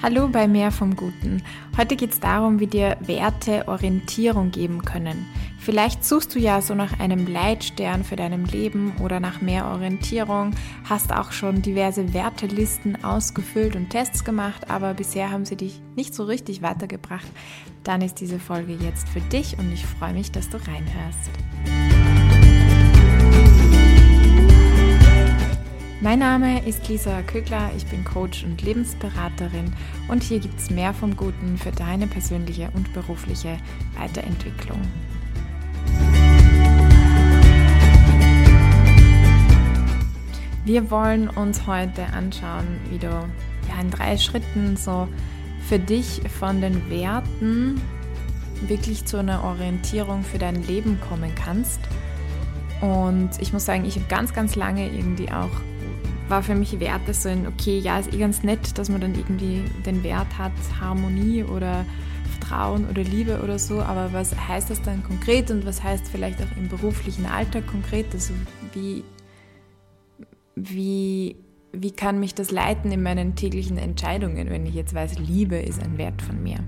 Hallo bei Mehr vom Guten. Heute geht es darum, wie dir Werte Orientierung geben können. Vielleicht suchst du ja so nach einem Leitstern für deinem Leben oder nach mehr Orientierung, hast auch schon diverse Wertelisten ausgefüllt und Tests gemacht, aber bisher haben sie dich nicht so richtig weitergebracht. Dann ist diese Folge jetzt für dich und ich freue mich, dass du reinhörst. Mein Name ist Lisa Kögler, ich bin Coach und Lebensberaterin und hier gibt es mehr vom Guten für deine persönliche und berufliche Weiterentwicklung. Wir wollen uns heute anschauen, wie du ja, in drei Schritten so für dich von den Werten wirklich zu einer Orientierung für dein Leben kommen kannst. Und ich muss sagen, ich habe ganz, ganz lange irgendwie auch war für mich Werte so ein, okay, ja, ist eh ganz nett, dass man dann irgendwie den Wert hat, Harmonie oder Vertrauen oder Liebe oder so, aber was heißt das dann konkret und was heißt vielleicht auch im beruflichen Alltag konkret? Also wie, wie, wie kann mich das leiten in meinen täglichen Entscheidungen, wenn ich jetzt weiß, Liebe ist ein Wert von mir?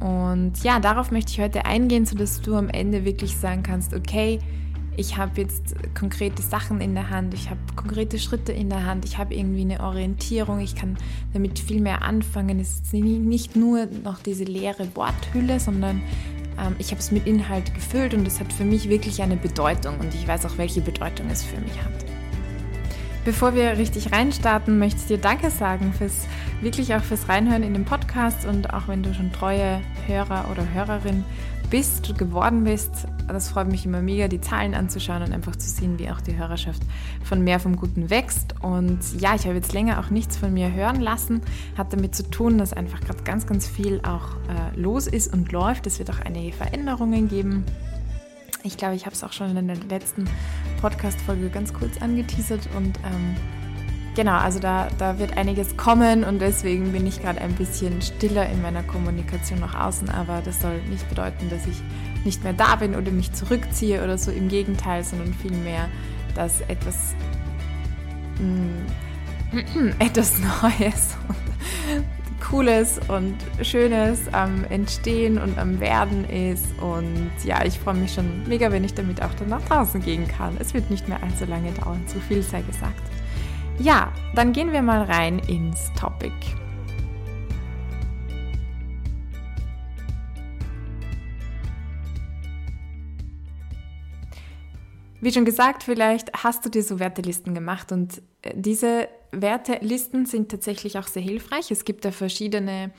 Und ja, darauf möchte ich heute eingehen, sodass du am Ende wirklich sagen kannst, okay, ich habe jetzt konkrete Sachen in der Hand, ich habe konkrete Schritte in der Hand, ich habe irgendwie eine Orientierung, ich kann damit viel mehr anfangen. Es ist nicht nur noch diese leere Worthülle, sondern ähm, ich habe es mit Inhalt gefüllt und es hat für mich wirklich eine Bedeutung und ich weiß auch, welche Bedeutung es für mich hat. Bevor wir richtig reinstarten, möchte ich dir Danke sagen fürs wirklich auch fürs Reinhören in den Podcast und auch wenn du schon treue Hörer oder Hörerin bist, geworden bist. Das freut mich immer mega, die Zahlen anzuschauen und einfach zu sehen, wie auch die Hörerschaft von mehr vom Guten wächst. Und ja, ich habe jetzt länger auch nichts von mir hören lassen. Hat damit zu tun, dass einfach gerade ganz, ganz viel auch äh, los ist und läuft. Es wird auch einige Veränderungen geben. Ich glaube, ich habe es auch schon in der letzten Podcast-Folge ganz kurz angeteasert und ähm, genau, also da, da wird einiges kommen und deswegen bin ich gerade ein bisschen stiller in meiner Kommunikation nach außen, aber das soll nicht bedeuten, dass ich nicht mehr da bin oder mich zurückziehe oder so, im Gegenteil, sondern vielmehr, dass etwas, mh, mm, etwas Neues Cooles und Schönes am Entstehen und am Werden ist. Und ja, ich freue mich schon mega, wenn ich damit auch dann nach draußen gehen kann. Es wird nicht mehr allzu lange dauern, so viel sei gesagt. Ja, dann gehen wir mal rein ins Topic. Wie schon gesagt, vielleicht hast du dir so Wertelisten gemacht und äh, diese Wertelisten sind tatsächlich auch sehr hilfreich. Es gibt da verschiedene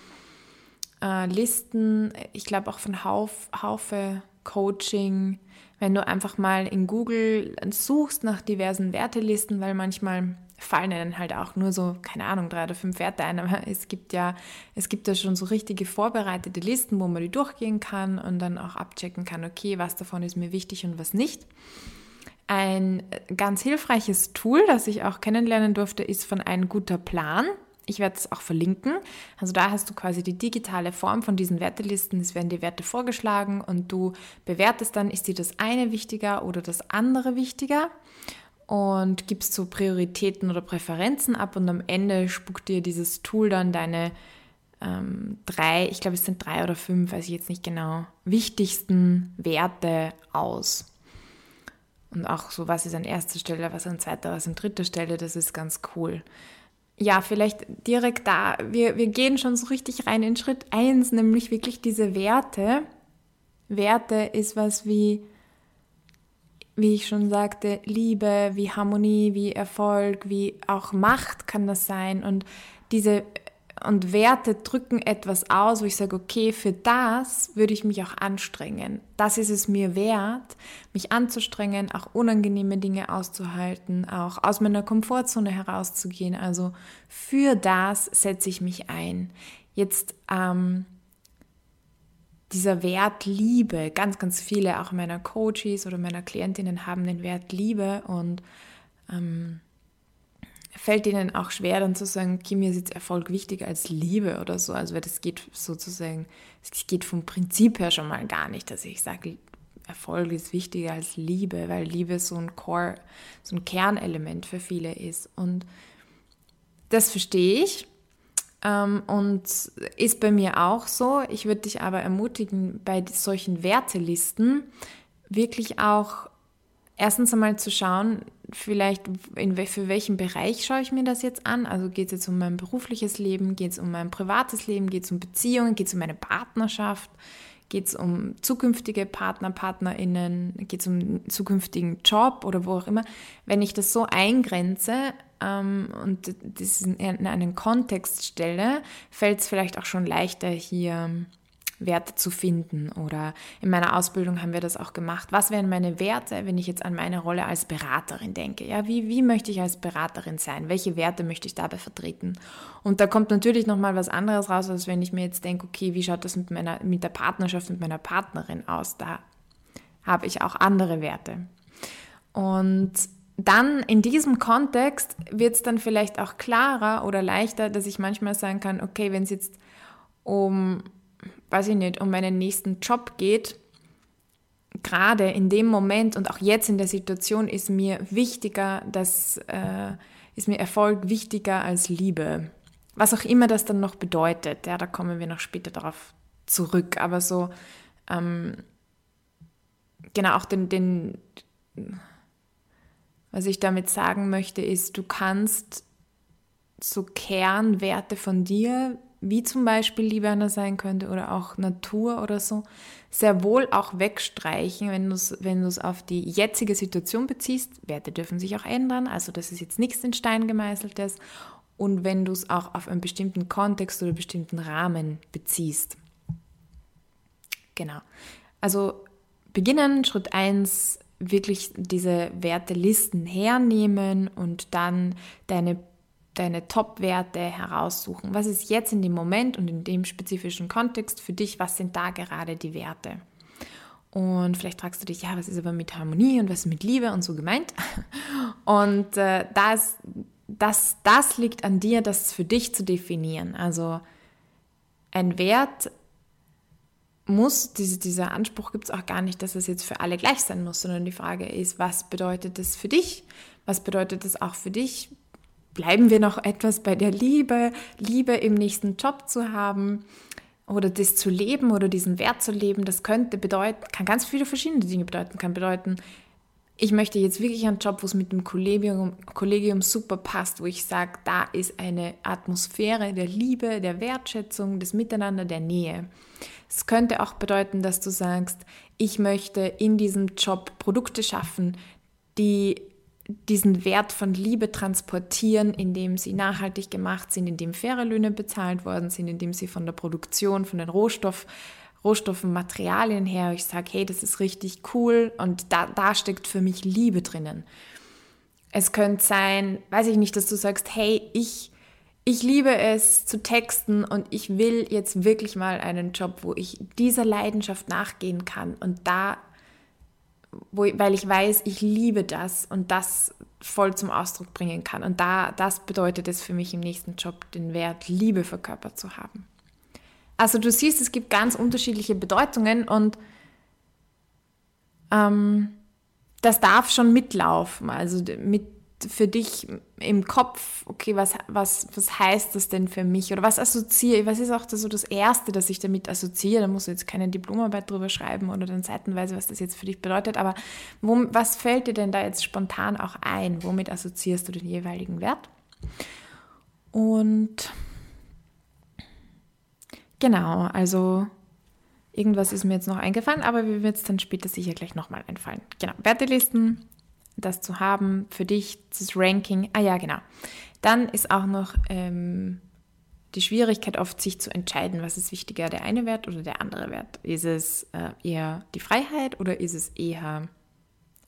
äh, Listen, ich glaube auch von Hauf, Haufe Coaching, wenn du einfach mal in Google suchst nach diversen Wertelisten, weil manchmal fallen dann halt auch nur so, keine Ahnung, drei oder fünf Werte ein, aber es gibt ja, es gibt da schon so richtige vorbereitete Listen, wo man die durchgehen kann und dann auch abchecken kann, okay, was davon ist mir wichtig und was nicht. Ein ganz hilfreiches Tool, das ich auch kennenlernen durfte, ist von ein guter Plan. Ich werde es auch verlinken. Also da hast du quasi die digitale Form von diesen Wertelisten. Es werden die Werte vorgeschlagen und du bewertest dann, ist dir das eine wichtiger oder das andere wichtiger und gibst so Prioritäten oder Präferenzen ab und am Ende spuckt dir dieses Tool dann deine ähm, drei, ich glaube es sind drei oder fünf, weiß ich jetzt nicht genau, wichtigsten Werte aus. Und auch so, was ist an erster Stelle, was an zweiter, was an dritter Stelle, das ist ganz cool. Ja, vielleicht direkt da, wir, wir gehen schon so richtig rein in Schritt 1, nämlich wirklich diese Werte. Werte ist was wie wie ich schon sagte, Liebe, wie Harmonie, wie Erfolg, wie auch Macht kann das sein. Und diese und Werte drücken etwas aus, wo ich sage, okay, für das würde ich mich auch anstrengen. Das ist es mir wert, mich anzustrengen, auch unangenehme Dinge auszuhalten, auch aus meiner Komfortzone herauszugehen. Also für das setze ich mich ein. Jetzt ähm, dieser Wert Liebe, ganz, ganz viele auch meiner Coaches oder meiner Klientinnen haben den Wert Liebe und ähm, fällt ihnen auch schwer dann zu sagen, okay, mir ist jetzt Erfolg wichtiger als Liebe oder so. Also weil das geht sozusagen, es geht vom Prinzip her schon mal gar nicht, dass ich sage, Erfolg ist wichtiger als Liebe, weil Liebe so ein Core, so ein Kernelement für viele ist. Und das verstehe ich. Ähm, und ist bei mir auch so. Ich würde dich aber ermutigen, bei solchen Wertelisten wirklich auch erstens einmal zu schauen, vielleicht in, für welchen Bereich schaue ich mir das jetzt an? Also geht es jetzt um mein berufliches Leben, geht es um mein privates Leben, geht es um Beziehungen, geht es um meine Partnerschaft, geht es um zukünftige Partner, Partnerinnen, geht es um zukünftigen Job oder wo auch immer. Wenn ich das so eingrenze ähm, und das in einen Kontext stelle, fällt es vielleicht auch schon leichter hier Werte zu finden. Oder in meiner Ausbildung haben wir das auch gemacht. Was wären meine Werte, wenn ich jetzt an meine Rolle als Beraterin denke? Ja, wie, wie möchte ich als Beraterin sein? Welche Werte möchte ich dabei vertreten? Und da kommt natürlich nochmal was anderes raus, als wenn ich mir jetzt denke, okay, wie schaut das mit, meiner, mit der Partnerschaft mit meiner Partnerin aus? Da habe ich auch andere Werte. Und dann in diesem Kontext wird es dann vielleicht auch klarer oder leichter, dass ich manchmal sagen kann, okay, wenn es jetzt um weiß ich nicht, um meinen nächsten Job geht, gerade in dem Moment und auch jetzt in der Situation ist mir wichtiger, dass äh, ist mir Erfolg wichtiger als Liebe. Was auch immer das dann noch bedeutet, ja, da kommen wir noch später darauf zurück. Aber so, ähm, genau, auch den, den, was ich damit sagen möchte, ist, du kannst so Kernwerte von dir wie zum Beispiel Liebe einer sein könnte oder auch Natur oder so, sehr wohl auch wegstreichen, wenn du es wenn auf die jetzige Situation beziehst. Werte dürfen sich auch ändern, also das ist jetzt nichts in Stein gemeißeltes. Und wenn du es auch auf einen bestimmten Kontext oder bestimmten Rahmen beziehst. Genau. Also beginnen, Schritt 1, wirklich diese Wertelisten hernehmen und dann deine deine Top-Werte heraussuchen. Was ist jetzt in dem Moment und in dem spezifischen Kontext für dich? Was sind da gerade die Werte? Und vielleicht fragst du dich, ja, was ist aber mit Harmonie und was ist mit Liebe und so gemeint? Und äh, das, das, das liegt an dir, das für dich zu definieren. Also ein Wert muss, diese, dieser Anspruch gibt es auch gar nicht, dass es jetzt für alle gleich sein muss, sondern die Frage ist, was bedeutet das für dich? Was bedeutet das auch für dich? Bleiben wir noch etwas bei der Liebe, Liebe im nächsten Job zu haben oder das zu leben oder diesen Wert zu leben, das könnte bedeuten, kann ganz viele verschiedene Dinge bedeuten, kann bedeuten, ich möchte jetzt wirklich einen Job, wo es mit dem Kollegium, Kollegium super passt, wo ich sage, da ist eine Atmosphäre der Liebe, der Wertschätzung, des Miteinander, der Nähe. Es könnte auch bedeuten, dass du sagst, ich möchte in diesem Job Produkte schaffen, die diesen Wert von Liebe transportieren, indem sie nachhaltig gemacht sind, indem faire Löhne bezahlt worden sind, indem sie von der Produktion, von den Rohstoff, Rohstoffen, Materialien her, ich sage, hey, das ist richtig cool und da, da steckt für mich Liebe drinnen. Es könnte sein, weiß ich nicht, dass du sagst, hey, ich, ich liebe es zu texten und ich will jetzt wirklich mal einen Job, wo ich dieser Leidenschaft nachgehen kann und da wo, weil ich weiß, ich liebe das und das voll zum Ausdruck bringen kann. Und da, das bedeutet es für mich im nächsten Job, den Wert Liebe verkörpert zu haben. Also du siehst, es gibt ganz unterschiedliche Bedeutungen und ähm, das darf schon mitlaufen. Also mit für dich im Kopf, okay, was, was, was heißt das denn für mich? Oder was assoziiere Was ist auch das, so das Erste, das ich damit assoziiere? Da musst du jetzt keine Diplomarbeit drüber schreiben oder dann seitenweise, was das jetzt für dich bedeutet. Aber wo, was fällt dir denn da jetzt spontan auch ein? Womit assoziierst du den jeweiligen Wert? Und genau, also irgendwas ist mir jetzt noch eingefallen, aber mir wird es dann später sicher gleich nochmal einfallen. Genau, Wertelisten das zu haben für dich, das Ranking. Ah ja, genau. Dann ist auch noch ähm, die Schwierigkeit oft, sich zu entscheiden, was ist wichtiger, der eine Wert oder der andere Wert. Ist es äh, eher die Freiheit oder ist es eher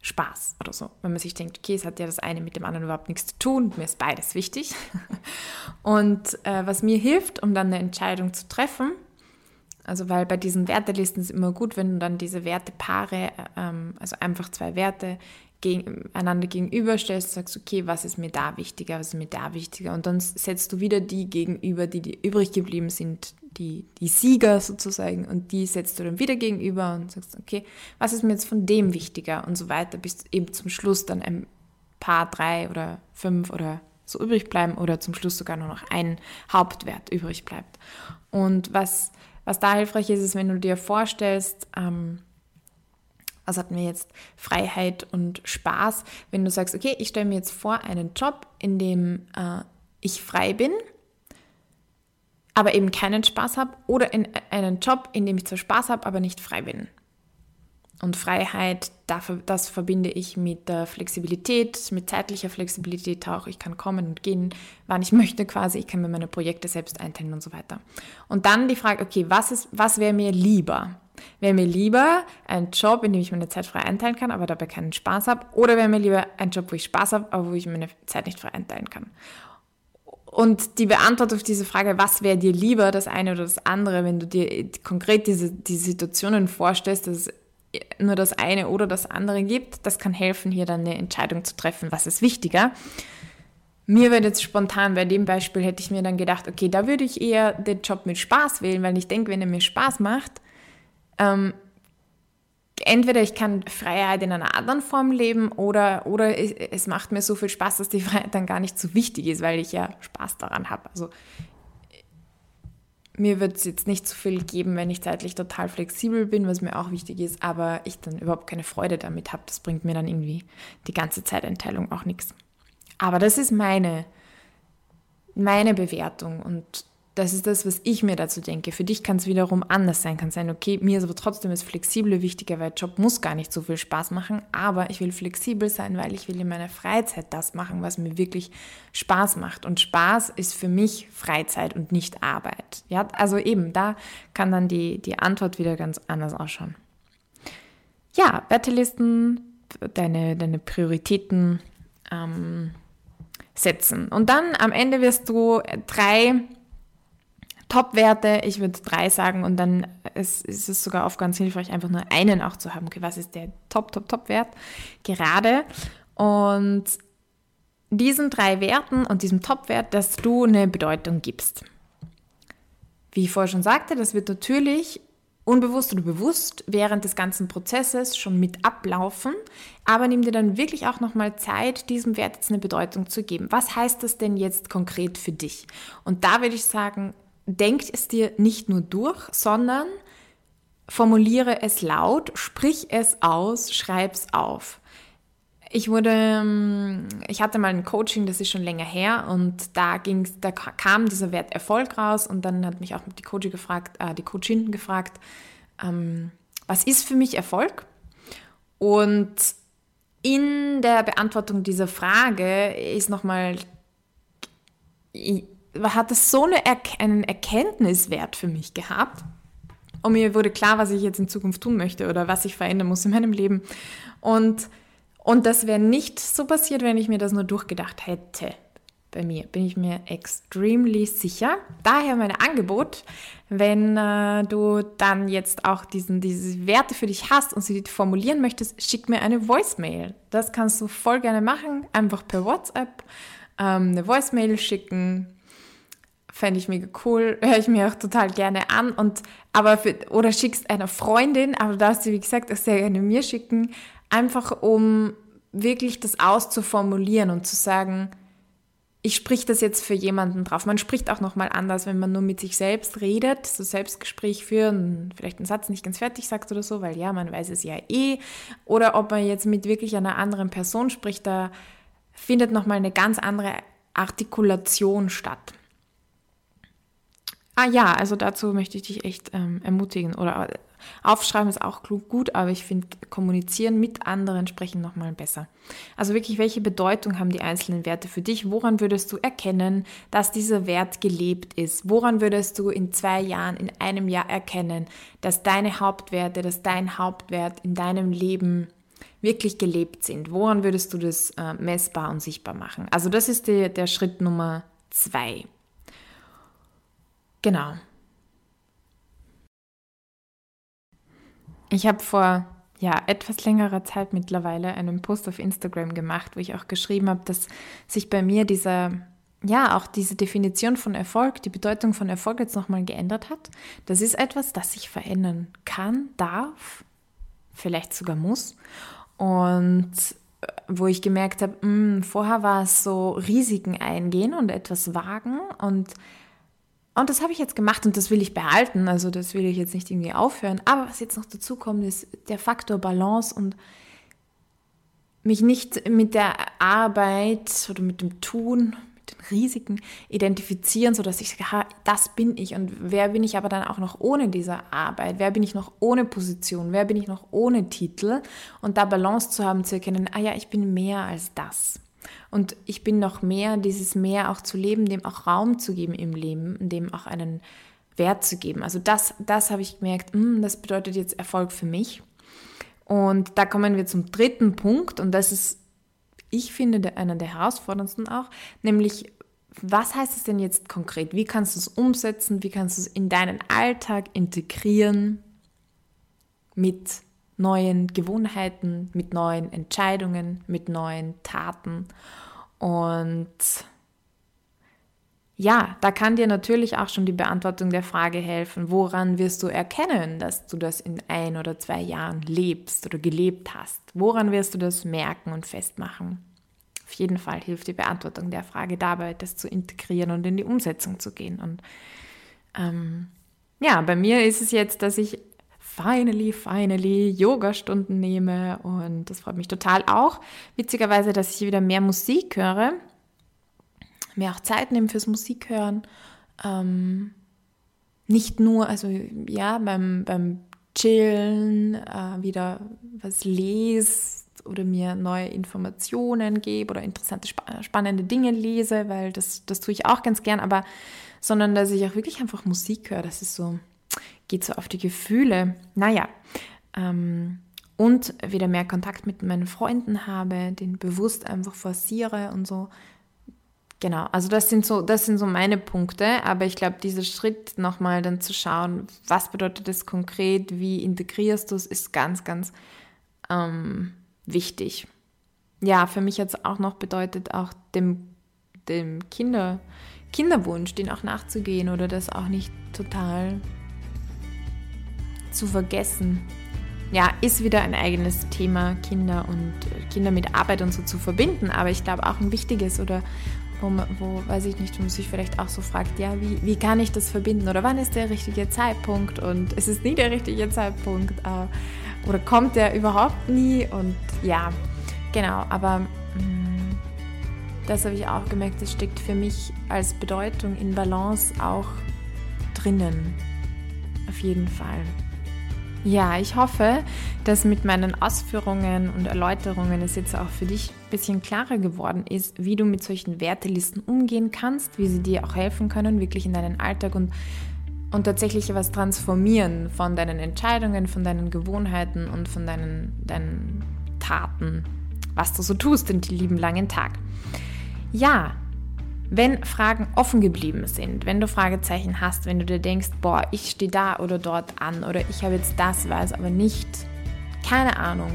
Spaß oder so? Wenn man sich denkt, okay, es hat ja das eine mit dem anderen überhaupt nichts zu tun, mir ist beides wichtig. Und äh, was mir hilft, um dann eine Entscheidung zu treffen, also weil bei diesen Wertelisten ist es immer gut, wenn du dann diese Wertepaare, ähm, also einfach zwei Werte einander gegenüberstellst, sagst, okay, was ist mir da wichtiger, was ist mir da wichtiger? Und dann setzt du wieder die gegenüber, die, die übrig geblieben sind, die, die Sieger sozusagen, und die setzt du dann wieder gegenüber und sagst, okay, was ist mir jetzt von dem wichtiger und so weiter, bis eben zum Schluss dann ein paar, drei oder fünf oder so übrig bleiben oder zum Schluss sogar nur noch ein Hauptwert übrig bleibt. Und was, was da hilfreich ist, ist, wenn du dir vorstellst, ähm, was hatten wir jetzt? Freiheit und Spaß. Wenn du sagst, okay, ich stelle mir jetzt vor einen Job, in dem äh, ich frei bin, aber eben keinen Spaß habe, oder in einen Job, in dem ich zwar Spaß habe, aber nicht frei bin. Und Freiheit, das verbinde ich mit der Flexibilität, mit zeitlicher Flexibilität auch. Ich kann kommen und gehen, wann ich möchte quasi. Ich kann mir meine Projekte selbst einteilen und so weiter. Und dann die Frage, okay, was, was wäre mir lieber? Wäre mir lieber ein Job, in dem ich meine Zeit frei einteilen kann, aber dabei keinen Spaß habe? Oder wäre mir lieber ein Job, wo ich Spaß habe, aber wo ich meine Zeit nicht frei einteilen kann? Und die Beantwortung auf diese Frage, was wäre dir lieber, das eine oder das andere, wenn du dir konkret diese, die Situationen vorstellst, dass es nur das eine oder das andere gibt. Das kann helfen, hier dann eine Entscheidung zu treffen, was ist wichtiger. Mir wird jetzt spontan bei dem Beispiel hätte ich mir dann gedacht, okay, da würde ich eher den Job mit Spaß wählen, weil ich denke, wenn er mir Spaß macht, ähm, entweder ich kann Freiheit in einer anderen Form leben oder, oder es macht mir so viel Spaß, dass die Freiheit dann gar nicht so wichtig ist, weil ich ja Spaß daran habe. Also mir wird es jetzt nicht so viel geben, wenn ich zeitlich total flexibel bin, was mir auch wichtig ist, aber ich dann überhaupt keine Freude damit habe. Das bringt mir dann irgendwie die ganze Zeiteinteilung auch nichts. Aber das ist meine, meine Bewertung und das ist das, was ich mir dazu denke. Für dich kann es wiederum anders sein. Kann sein, okay, mir ist aber trotzdem das Flexible wichtiger, weil Job muss gar nicht so viel Spaß machen, aber ich will flexibel sein, weil ich will in meiner Freizeit das machen, was mir wirklich Spaß macht. Und Spaß ist für mich Freizeit und nicht Arbeit. Ja, also eben, da kann dann die, die Antwort wieder ganz anders ausschauen. Ja, Wertelisten, deine, deine Prioritäten ähm, setzen. Und dann am Ende wirst du drei Top-Werte, ich würde drei sagen und dann ist, ist, es sogar oft ganz hilfreich, einfach nur einen auch zu haben. Okay, was ist der Top, Top, Top-Wert gerade? Und diesen drei Werten und diesem Top-Wert, dass du eine Bedeutung gibst. Wie ich vorher schon sagte, das wird natürlich unbewusst oder bewusst während des ganzen Prozesses schon mit ablaufen, aber nimm dir dann wirklich auch nochmal Zeit, diesem Wert jetzt eine Bedeutung zu geben. Was heißt das denn jetzt konkret für dich? Und da würde ich sagen, denk es dir nicht nur durch, sondern formuliere es laut, sprich es aus, schreib es auf. Ich wurde, ähm, ich hatte mal ein Coaching, das ist schon länger her, und da ging, da kam dieser Wert Erfolg raus, und dann hat mich auch die Coachin gefragt, äh, die Coachin gefragt, ähm, was ist für mich Erfolg? Und in der Beantwortung dieser Frage ist nochmal hat es so eine er einen Erkenntniswert für mich gehabt. Und mir wurde klar, was ich jetzt in Zukunft tun möchte oder was ich verändern muss in meinem Leben. Und, und das wäre nicht so passiert, wenn ich mir das nur durchgedacht hätte. Bei mir bin ich mir extremely sicher. Daher mein Angebot, wenn äh, du dann jetzt auch diesen, diese Werte für dich hast und sie formulieren möchtest, schick mir eine Voicemail. Das kannst du voll gerne machen, einfach per WhatsApp ähm, eine Voicemail schicken fände ich mega cool, höre ich mir auch total gerne an und aber für, oder schickst einer Freundin, aber du darfst sie wie gesagt auch sehr gerne mir schicken, einfach um wirklich das auszuformulieren und zu sagen, ich sprich das jetzt für jemanden drauf. Man spricht auch nochmal anders, wenn man nur mit sich selbst redet, so Selbstgespräch führen, vielleicht einen Satz nicht ganz fertig sagt oder so, weil ja, man weiß es ja eh. Oder ob man jetzt mit wirklich einer anderen Person spricht, da findet nochmal eine ganz andere Artikulation statt. Ah ja, also dazu möchte ich dich echt ähm, ermutigen. Oder äh, aufschreiben ist auch gut, aber ich finde, kommunizieren mit anderen sprechen nochmal besser. Also wirklich, welche Bedeutung haben die einzelnen Werte für dich? Woran würdest du erkennen, dass dieser Wert gelebt ist? Woran würdest du in zwei Jahren, in einem Jahr erkennen, dass deine Hauptwerte, dass dein Hauptwert in deinem Leben wirklich gelebt sind? Woran würdest du das äh, messbar und sichtbar machen? Also das ist die, der Schritt Nummer zwei. Genau. Ich habe vor ja, etwas längerer Zeit mittlerweile einen Post auf Instagram gemacht, wo ich auch geschrieben habe, dass sich bei mir dieser, ja, auch diese Definition von Erfolg, die Bedeutung von Erfolg jetzt nochmal geändert hat. Das ist etwas, das sich verändern kann, darf, vielleicht sogar muss. Und wo ich gemerkt habe, mh, hm, vorher war es so Risiken eingehen und etwas wagen und und das habe ich jetzt gemacht und das will ich behalten. Also das will ich jetzt nicht irgendwie aufhören. Aber was jetzt noch dazu kommt, ist der Faktor Balance und mich nicht mit der Arbeit oder mit dem Tun, mit den Risiken identifizieren, sodass ich sage, das bin ich. Und wer bin ich aber dann auch noch ohne diese Arbeit? Wer bin ich noch ohne Position? Wer bin ich noch ohne Titel? Und da Balance zu haben, zu erkennen, ah ja, ich bin mehr als das. Und ich bin noch mehr, dieses Mehr auch zu leben, dem auch Raum zu geben im Leben, dem auch einen Wert zu geben. Also das, das habe ich gemerkt, mh, hm, das bedeutet jetzt Erfolg für mich. Und da kommen wir zum dritten Punkt und das ist, ich finde, einer der herausforderndsten auch, nämlich was heißt es denn jetzt konkret? Wie kannst du es umsetzen? Wie kannst du es in deinen Alltag integrieren mit neuen Gewohnheiten, mit neuen Entscheidungen, mit neuen Taten. Und ja, da kann dir natürlich auch schon die Beantwortung der Frage helfen, woran wirst du erkennen, dass du das in ein oder zwei Jahren lebst oder gelebt hast? Woran wirst du das merken und festmachen? Auf jeden Fall hilft die Beantwortung der Frage dabei, das zu integrieren und in die Umsetzung zu gehen. Und ähm, ja, bei mir ist es jetzt, dass ich finally, finally Yoga-Stunden nehme und das freut mich total auch. Witzigerweise, dass ich wieder mehr Musik höre, mir auch Zeit nehme fürs Musikhören. Ähm, nicht nur, also ja, beim, beim Chillen äh, wieder was lese oder mir neue Informationen gebe oder interessante, spannende Dinge lese, weil das, das tue ich auch ganz gern, aber sondern dass ich auch wirklich einfach Musik höre. Das ist so, geht so auf die Gefühle. Naja, ähm, und wieder mehr Kontakt mit meinen Freunden habe, den bewusst einfach forciere und so. Genau, also das sind so, das sind so meine Punkte, aber ich glaube, dieser Schritt nochmal dann zu schauen, was bedeutet das konkret, wie integrierst du es, ist ganz, ganz ähm, wichtig. Ja, für mich es auch noch bedeutet, auch dem, dem Kinder, Kinderwunsch, den auch nachzugehen oder das auch nicht total zu vergessen. Ja, ist wieder ein eigenes Thema, Kinder und Kinder mit Arbeit und so zu verbinden, aber ich glaube auch ein wichtiges oder wo, wo weiß ich nicht, wo man sich vielleicht auch so fragt, ja, wie, wie kann ich das verbinden? Oder wann ist der richtige Zeitpunkt? Und es ist nie der richtige Zeitpunkt äh, oder kommt der überhaupt nie? Und ja, genau, aber mh, mm, das habe ich auch gemerkt, das steckt für mich als Bedeutung in Balance auch drinnen, auf jeden Fall. Ja, ich hoffe, dass mit meinen Ausführungen und Erläuterungen es jetzt auch für dich ein bisschen klarer geworden ist, wie du mit solchen Wertelisten umgehen kannst, wie sie dir auch helfen können, wirklich in deinen Alltag und, und tatsächlich was transformieren von deinen Entscheidungen, von deinen Gewohnheiten und von deinen, deinen Taten, was du so tust in die lieben langen Tag. Ja, wenn Fragen offen geblieben sind, wenn du Fragezeichen hast, wenn du dir denkst, boah, ich stehe da oder dort an oder ich habe jetzt das, weiß aber nicht, keine Ahnung,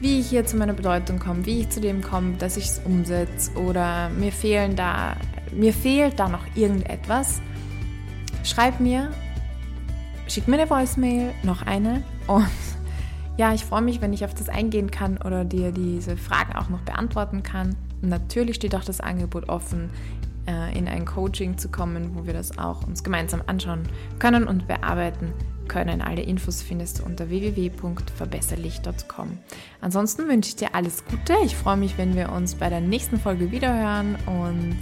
wie ich hier zu meiner Bedeutung komme, wie ich zu dem komme, dass ich es umsetze oder mir fehlen da, mir fehlt da noch irgendetwas, schreib mir, schick mir eine Voicemail, noch eine und ja, ich freue mich, wenn ich auf das eingehen kann oder dir diese Fragen auch noch beantworten kann. Natürlich steht auch das Angebot offen, äh, in ein Coaching zu kommen, wo wir das auch uns gemeinsam anschauen können und bearbeiten können. Alle Infos findest du unter www.verbesserlich.com. Ansonsten wünsche ich dir alles Gute. Ich freue mich, wenn wir uns bei der nächsten Folge wiederhören und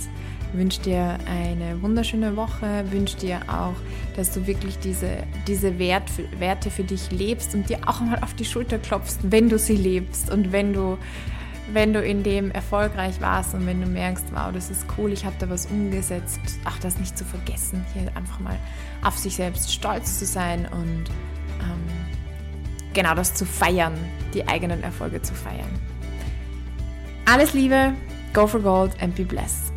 wünsche dir eine wunderschöne Woche, wünsche dir auch, dass du wirklich diese, diese Wert, Werte für dich lebst und dir auch mal auf die Schulter klopfst, wenn du sie lebst und wenn du wenn du in dem erfolgreich warst und wenn du merkst, wow, das ist cool, ich habe da was umgesetzt, ach, das nicht zu vergessen, hier einfach mal auf sich selbst stolz zu sein und ähm, genau das zu feiern, die eigenen Erfolge zu feiern. Alles Liebe, go for gold and be blessed.